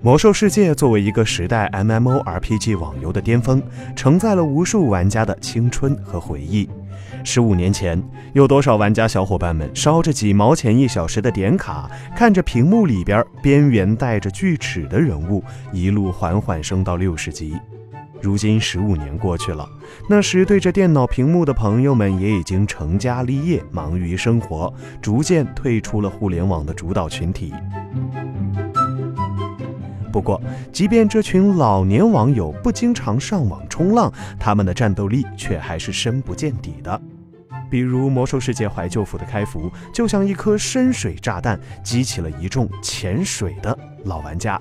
魔兽世界作为一个时代 MMORPG 网游的巅峰，承载了无数玩家的青春和回忆。十五年前，有多少玩家小伙伴们烧着几毛钱一小时的点卡，看着屏幕里边边缘带着锯齿的人物，一路缓缓升到六十级。如今十五年过去了，那时对着电脑屏幕的朋友们也已经成家立业，忙于生活，逐渐退出了互联网的主导群体。不过，即便这群老年网友不经常上网冲浪，他们的战斗力却还是深不见底的。比如《魔兽世界》怀旧服的开服，就像一颗深水炸弹，激起了一众潜水的老玩家。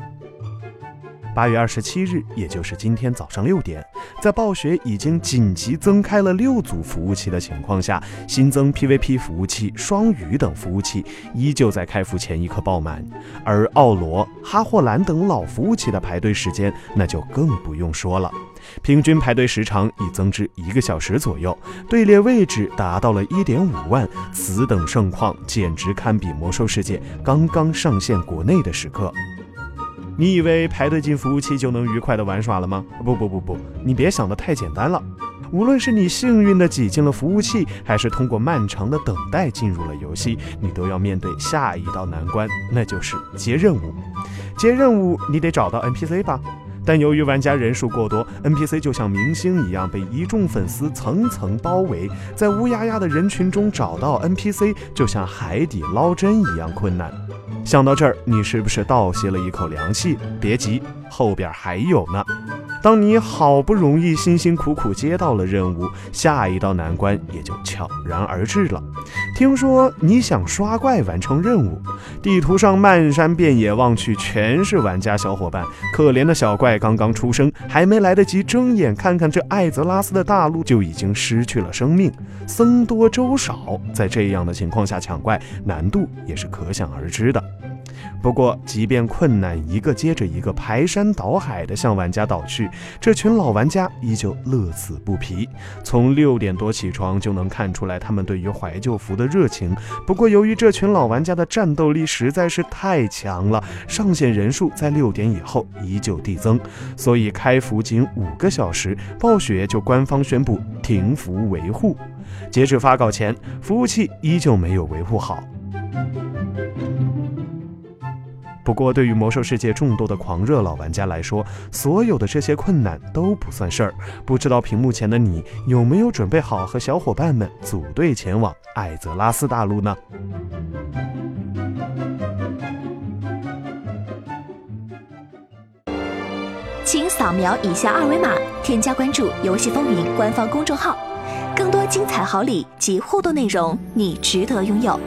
八月二十七日，也就是今天早上六点，在暴雪已经紧急增开了六组服务器的情况下，新增 PVP 服务器、双语等服务器依旧在开服前一刻爆满，而奥罗、哈霍兰等老服务器的排队时间那就更不用说了，平均排队时长已增至一个小时左右，队列位置达到了一点五万，此等盛况简直堪比魔兽世界刚刚上线国内的时刻。你以为排队进服务器就能愉快的玩耍了吗？不不不不，你别想的太简单了。无论是你幸运的挤进了服务器，还是通过漫长的等待进入了游戏，你都要面对下一道难关，那就是接任务。接任务，你得找到 NPC 吧？但由于玩家人数过多，NPC 就像明星一样被一众粉丝层层包围，在乌压压的人群中找到 NPC，就像海底捞针一样困难。想到这儿，你是不是倒吸了一口凉气？别急，后边还有呢。当你好不容易辛辛苦苦接到了任务，下一道难关也就悄然而至了。听说你想刷怪完成任务，地图上漫山遍野望去全是玩家小伙伴，可怜的小怪刚刚出生，还没来得及睁眼看看这艾泽拉斯的大陆，就已经失去了生命。僧多粥少，在这样的情况下抢怪，难度也是可想而知的。不过，即便困难一个接着一个排山倒海地向玩家倒去，这群老玩家依旧乐此不疲。从六点多起床就能看出来他们对于怀旧服的热情。不过，由于这群老玩家的战斗力实在是太强了，上线人数在六点以后依旧递增，所以开服仅五个小时，暴雪就官方宣布停服维护。截止发稿前，服务器依旧没有维护好。不过，对于魔兽世界众多的狂热老玩家来说，所有的这些困难都不算事儿。不知道屏幕前的你有没有准备好和小伙伴们组队前往艾泽拉斯大陆呢？请扫描以下二维码，添加关注“游戏风云”官方公众号，更多精彩好礼及互动内容，你值得拥有。